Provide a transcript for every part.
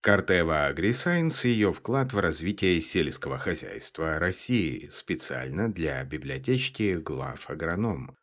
Картева Агрисайнс и ее вклад в развитие сельского хозяйства России специально для библиотечки глав агроном.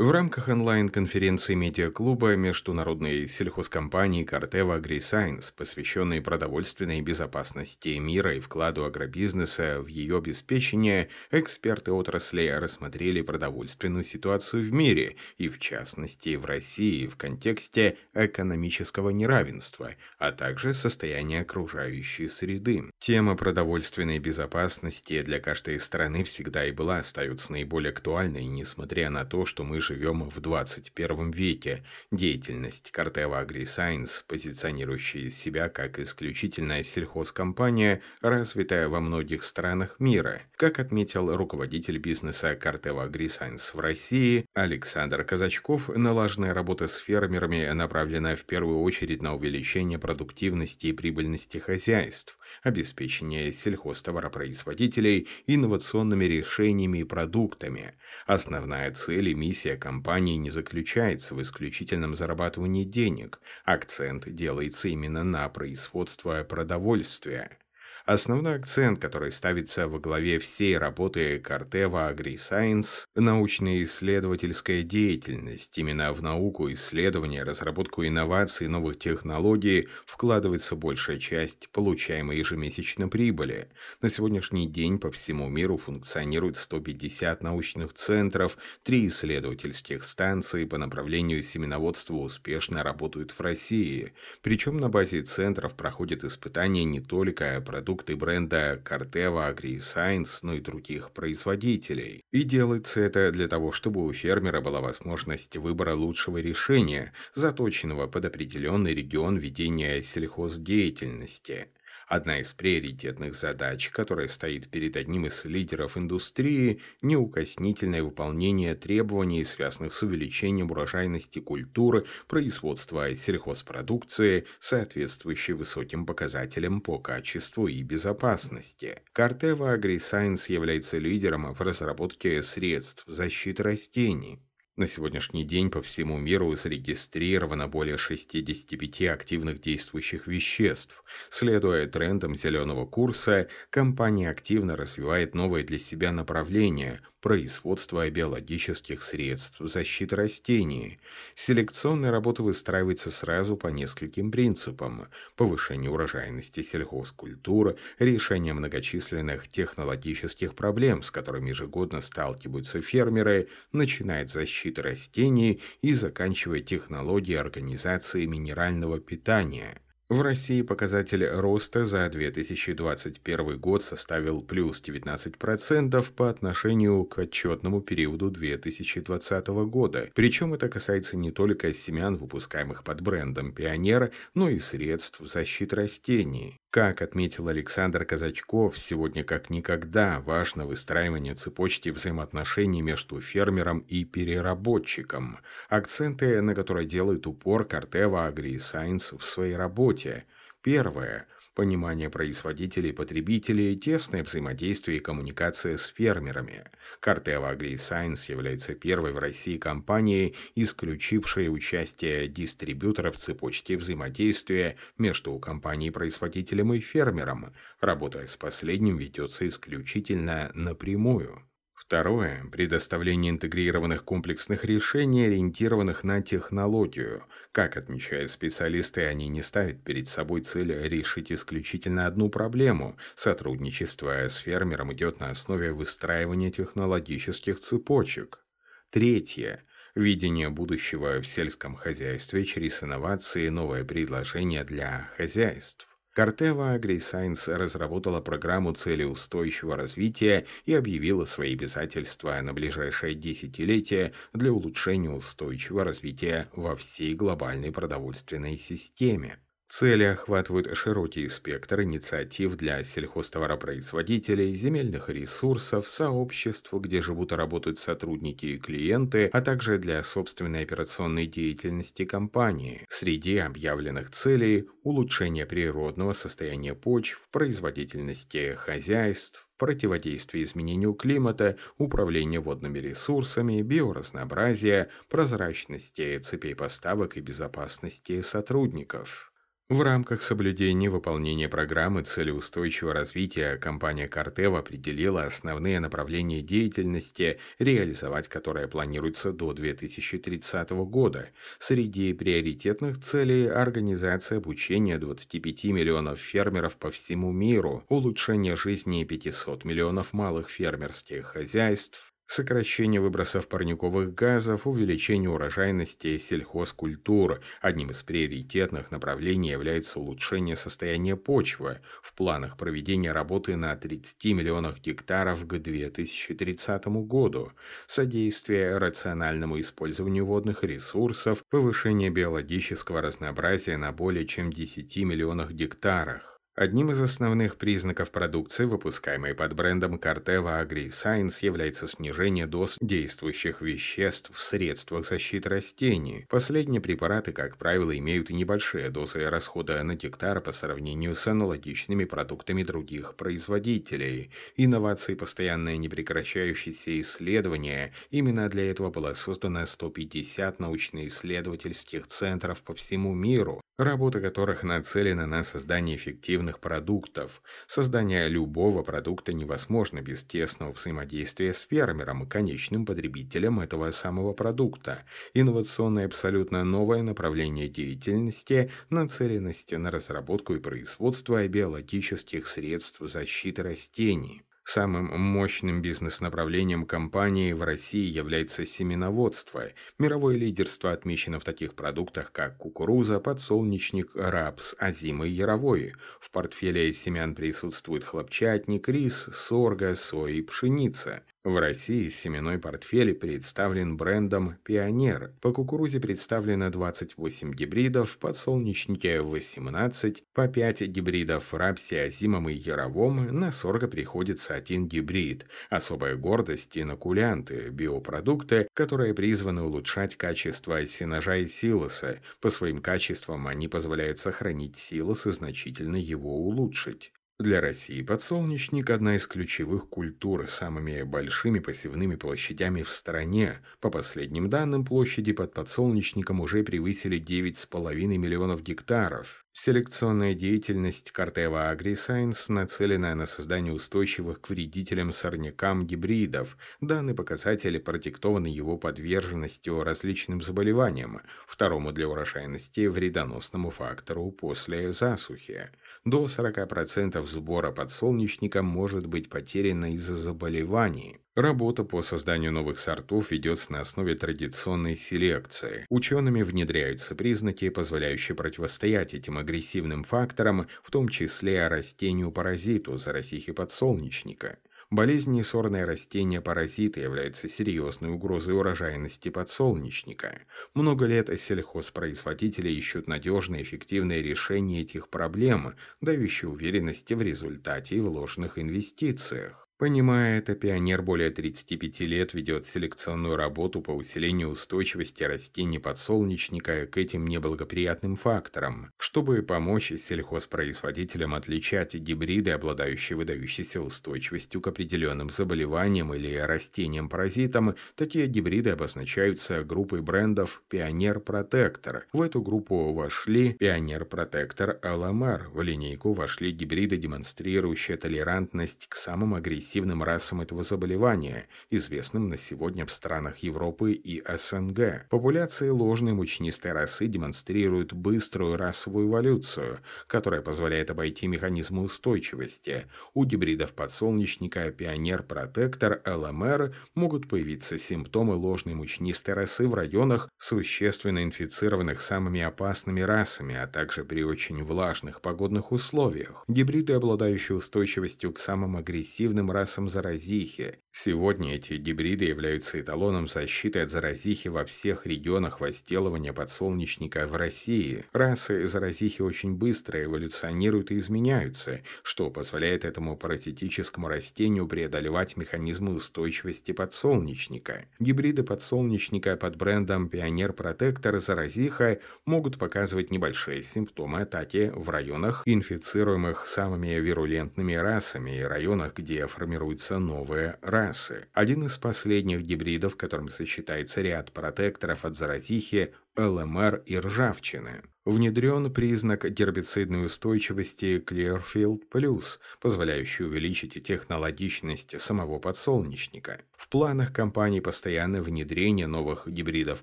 В рамках онлайн-конференции медиаклуба международной сельхозкомпании «Картева Агрисайнс», посвященной продовольственной безопасности мира и вкладу агробизнеса в ее обеспечение, эксперты отрасли рассмотрели продовольственную ситуацию в мире и, в частности, в России в контексте экономического неравенства, а также состояния окружающей среды. Тема продовольственной безопасности для каждой страны всегда и была остается наиболее актуальной, несмотря на то, что мы живем в 21 веке. Деятельность Картева AgriScience, позиционирующая себя как исключительная сельхозкомпания, развитая во многих странах мира. Как отметил руководитель бизнеса Картева AgriScience в России Александр Казачков, налаженная работа с фермерами направлена в первую очередь на увеличение продуктивности и прибыльности хозяйств обеспечение сельхозтоваропроизводителей инновационными решениями и продуктами. Основная цель и миссия компании не заключается в исключительном зарабатывании денег. Акцент делается именно на производство продовольствия. Основной акцент, который ставится во главе всей работы Картева AgriScience – научно-исследовательская деятельность. Именно в науку, исследования, разработку инноваций новых технологий вкладывается большая часть получаемой ежемесячной прибыли. На сегодняшний день по всему миру функционирует 150 научных центров, три исследовательских станции по направлению семеноводства успешно работают в России. Причем на базе центров проходят испытания не только продукты бренда Corteva AgriScience, но и других производителей. И делается это для того, чтобы у фермера была возможность выбора лучшего решения, заточенного под определенный регион ведения сельхоздеятельности. Одна из приоритетных задач, которая стоит перед одним из лидеров индустрии – неукоснительное выполнение требований, связанных с увеличением урожайности культуры, производства сельхозпродукции, соответствующей высоким показателям по качеству и безопасности. Картева AgriScience является лидером в разработке средств защиты растений. На сегодняшний день по всему миру зарегистрировано более 65 активных действующих веществ. Следуя трендам зеленого курса, компания активно развивает новые для себя направления, производства биологических средств, защиты растений. Селекционная работа выстраивается сразу по нескольким принципам. Повышение урожайности сельхозкультуры, решение многочисленных технологических проблем, с которыми ежегодно сталкиваются фермеры, начиная от защиты растений и заканчивая технологией организации минерального питания – в России показатель роста за 2021 год составил плюс 19% по отношению к отчетному периоду 2020 года. Причем это касается не только семян, выпускаемых под брендом «Пионер», но и средств защиты растений. Как отметил Александр Казачков, сегодня как никогда важно выстраивание цепочки взаимоотношений между фермером и переработчиком, акценты на которые делает упор Картева AgriScience в своей работе. Первое – понимание производителей и потребителей, тесное взаимодействие и коммуникация с фермерами. Картева AgriScience является первой в России компанией, исключившей участие дистрибьютора в цепочке взаимодействия между компанией-производителем и фермером. Работа с последним ведется исключительно напрямую. Второе – предоставление интегрированных комплексных решений, ориентированных на технологию. Как отмечают специалисты, они не ставят перед собой цель решить исключительно одну проблему. Сотрудничество с фермером идет на основе выстраивания технологических цепочек. Третье – видение будущего в сельском хозяйстве через инновации и новые предложения для хозяйств. Картева AgriScience разработала программу цели устойчивого развития и объявила свои обязательства на ближайшее десятилетие для улучшения устойчивого развития во всей глобальной продовольственной системе. Цели охватывают широкий спектр инициатив для сельхозтоваропроизводителей, земельных ресурсов, сообществ, где живут и работают сотрудники и клиенты, а также для собственной операционной деятельности компании. Среди объявленных целей – улучшение природного состояния почв, производительности хозяйств, противодействие изменению климата, управление водными ресурсами, биоразнообразие, прозрачности цепей поставок и безопасности сотрудников. В рамках соблюдения выполнения программы целеустойчивого развития компания «Картев» определила основные направления деятельности, реализовать которые планируется до 2030 года. Среди приоритетных целей – организация обучения 25 миллионов фермеров по всему миру, улучшение жизни 500 миллионов малых фермерских хозяйств, сокращение выбросов парниковых газов, увеличение урожайности сельхозкультур. Одним из приоритетных направлений является улучшение состояния почвы. В планах проведения работы на 30 миллионах гектаров к 2030 году, содействие рациональному использованию водных ресурсов, повышение биологического разнообразия на более чем 10 миллионах гектарах. Одним из основных признаков продукции, выпускаемой под брендом Corteva AgriScience, является снижение доз действующих веществ в средствах защиты растений. Последние препараты, как правило, имеют небольшие дозы расхода на гектар по сравнению с аналогичными продуктами других производителей. Инновации, постоянное непрекращающиеся исследования. Именно для этого было создано 150 научно-исследовательских центров по всему миру, работа которых нацелена на создание эффективных продуктов. Создание любого продукта невозможно без тесного взаимодействия с фермером и конечным потребителем этого самого продукта. Инновационное абсолютно новое направление деятельности, нацеленности на разработку и производство биологических средств защиты растений. Самым мощным бизнес-направлением компании в России является семеноводство. Мировое лидерство отмечено в таких продуктах, как кукуруза, подсолнечник, рапс, озимый и яровой. В портфеле семян присутствует хлопчатник, рис, сорга, соя и пшеница. В России семенной портфель представлен брендом «Пионер». По кукурузе представлено 28 гибридов, подсолнечнике 18, по 5 гибридов рапсе, озимом и яровом, на сорго приходится один гибрид. Особая гордость – инокулянты, биопродукты, которые призваны улучшать качество сенажа и силоса. По своим качествам они позволяют сохранить силос и значительно его улучшить. Для России подсолнечник – одна из ключевых культур с самыми большими посевными площадями в стране. По последним данным, площади под подсолнечником уже превысили 9,5 миллионов гектаров. Селекционная деятельность Картева AgriScience нацелена на создание устойчивых к вредителям сорнякам гибридов. Данный показатель продиктован его подверженностью различным заболеваниям, второму для урожайности вредоносному фактору после засухи. До 40% сбора подсолнечника может быть потеряно из-за заболеваний. Работа по созданию новых сортов ведется на основе традиционной селекции. Учеными внедряются признаки, позволяющие противостоять этим агрессивным факторам, в том числе растению-паразиту, заразихе подсолнечника. Болезни сорные растения-паразиты являются серьезной угрозой урожайности подсолнечника. Много лет сельхозпроизводители ищут надежные эффективные решения этих проблем, дающие уверенности в результате и вложенных инвестициях. Понимая это, пионер более 35 лет ведет селекционную работу по усилению устойчивости растений подсолнечника к этим неблагоприятным факторам, чтобы помочь сельхозпроизводителям отличать гибриды, обладающие выдающейся устойчивостью к определенным заболеваниям или растениям-паразитам. Такие гибриды обозначаются группой брендов Пионер Протектор. В эту группу вошли Пионер Протектор LMR. В линейку вошли гибриды, демонстрирующие толерантность к самым агрессивным агрессивным расам этого заболевания, известным на сегодня в странах Европы и СНГ. Популяции ложной мучнистой расы демонстрируют быструю расовую эволюцию, которая позволяет обойти механизмы устойчивости. У гибридов подсолнечника Пионер-Протектор ЛМР могут появиться симптомы ложной мучнистой расы в районах, существенно инфицированных самыми опасными расами, а также при очень влажных погодных условиях. Гибриды, обладающие устойчивостью к самым агрессивным расам, расам заразихи. Сегодня эти гибриды являются эталоном защиты от заразихи во всех регионах возделывания подсолнечника в России. Расы заразихи очень быстро эволюционируют и изменяются, что позволяет этому паразитическому растению преодолевать механизмы устойчивости подсолнечника. Гибриды подсолнечника под брендом Пионер Протектор заразиха могут показывать небольшие симптомы атаки в районах, инфицируемых самыми вирулентными расами и районах, где формируется формируются новые расы. Один из последних гибридов, которым сочетается ряд протекторов от заразихи, ЛМР и ржавчины. Внедрен признак гербицидной устойчивости Clearfield Plus, позволяющий увеличить технологичность самого подсолнечника. В планах компании постоянное внедрение новых гибридов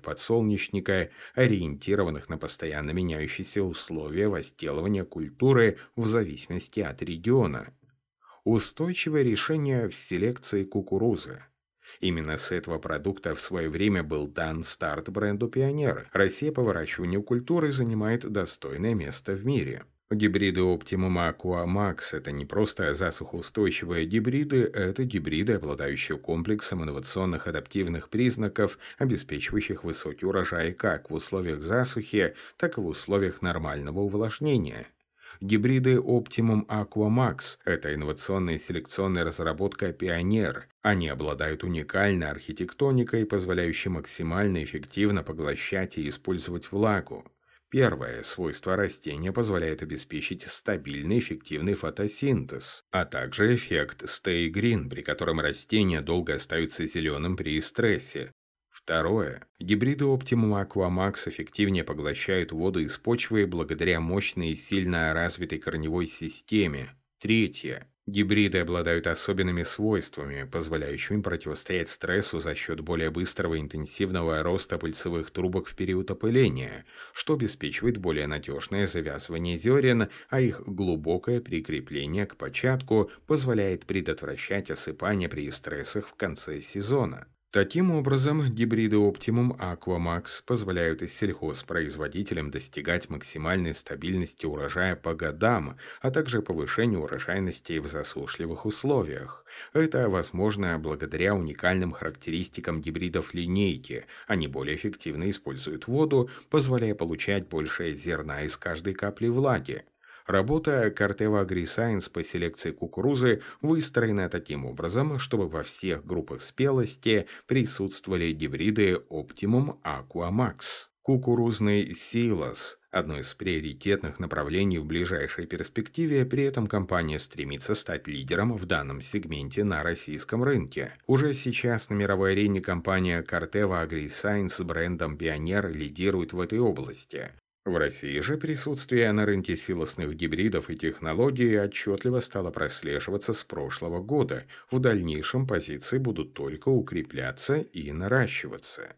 подсолнечника, ориентированных на постоянно меняющиеся условия возделывания культуры в зависимости от региона. Устойчивое решение в селекции кукурузы. Именно с этого продукта в свое время был дан старт бренду «Пионер». Россия по выращиванию культуры занимает достойное место в мире. Гибриды Optimum Aqua Max – это не просто засухоустойчивые гибриды, это гибриды, обладающие комплексом инновационных адаптивных признаков, обеспечивающих высокий урожай как в условиях засухи, так и в условиях нормального увлажнения. Гибриды Optimum Aqua Max – это инновационная селекционная разработка «Пионер». Они обладают уникальной архитектоникой, позволяющей максимально эффективно поглощать и использовать влагу. Первое свойство растения позволяет обеспечить стабильный эффективный фотосинтез, а также эффект Stay Green, при котором растение долго остается зеленым при стрессе. Второе. Гибриды Optimum Aquamax эффективнее поглощают воду из почвы благодаря мощной и сильно развитой корневой системе. Третье. Гибриды обладают особенными свойствами, позволяющими противостоять стрессу за счет более быстрого и интенсивного роста пыльцевых трубок в период опыления, что обеспечивает более надежное завязывание зерен, а их глубокое прикрепление к початку позволяет предотвращать осыпание при стрессах в конце сезона. Таким образом, гибриды Optimum Aquamax позволяют сельхозпроизводителям достигать максимальной стабильности урожая по годам, а также повышению урожайности в засушливых условиях. Это возможно благодаря уникальным характеристикам гибридов линейки. Они более эффективно используют воду, позволяя получать больше зерна из каждой капли влаги. Работа Corteva AgriScience по селекции кукурузы выстроена таким образом, чтобы во всех группах спелости присутствовали гибриды Optimum Aqua Max. Кукурузный силос – одно из приоритетных направлений в ближайшей перспективе, при этом компания стремится стать лидером в данном сегменте на российском рынке. Уже сейчас на мировой арене компания Corteva AgriScience с брендом Pioneer лидирует в этой области. В России же присутствие на рынке силосных гибридов и технологий отчетливо стало прослеживаться с прошлого года. В дальнейшем позиции будут только укрепляться и наращиваться.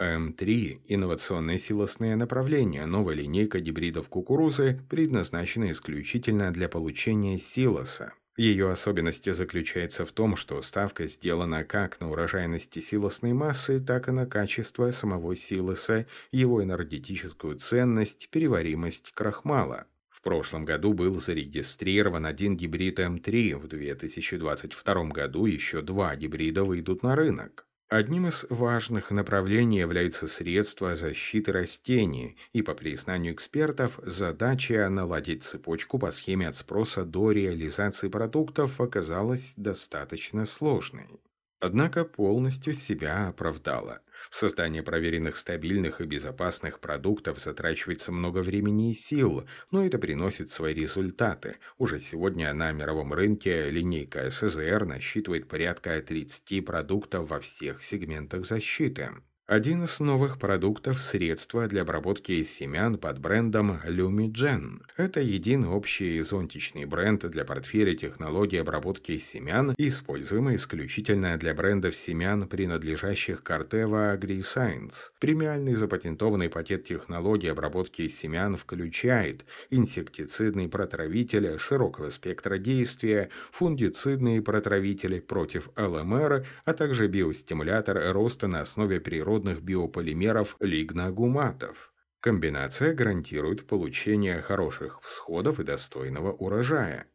М3 – инновационное силосное направление, новая линейка гибридов кукурузы, предназначена исключительно для получения силоса. Ее особенность заключается в том, что ставка сделана как на урожайности силосной массы, так и на качество самого силоса, его энергетическую ценность, переваримость крахмала. В прошлом году был зарегистрирован один гибрид М3, в 2022 году еще два гибрида выйдут на рынок. Одним из важных направлений является средство защиты растений, и по признанию экспертов задача наладить цепочку по схеме от спроса до реализации продуктов оказалась достаточно сложной. Однако полностью себя оправдала – в создании проверенных стабильных и безопасных продуктов затрачивается много времени и сил, но это приносит свои результаты. Уже сегодня на мировом рынке линейка СЗР насчитывает порядка 30 продуктов во всех сегментах защиты. Один из новых продуктов – средства для обработки семян под брендом Lumigen. Это единый общий зонтичный бренд для портфеля технологий обработки семян, используемый исключительно для брендов семян, принадлежащих Corteva AgriScience. Премиальный запатентованный пакет технологий обработки семян включает инсектицидный протравитель широкого спектра действия, фунгицидные протравители против ЛМР, а также биостимулятор роста на основе природы природных биополимеров лигногуматов. Комбинация гарантирует получение хороших всходов и достойного урожая.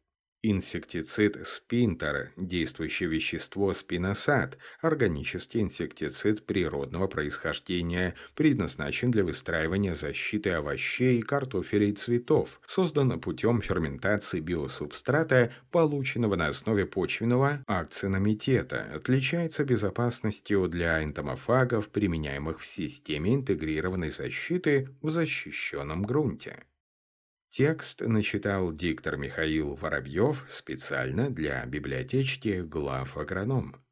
Инсектицид спинтер, действующее вещество спиносад, органический инсектицид природного происхождения, предназначен для выстраивания защиты овощей, картофеля и цветов, создан путем ферментации биосубстрата, полученного на основе почвенного акциномитета, отличается безопасностью для энтомофагов, применяемых в системе интегрированной защиты в защищенном грунте. Текст начитал диктор Михаил Воробьев специально для библиотечки глав агроном.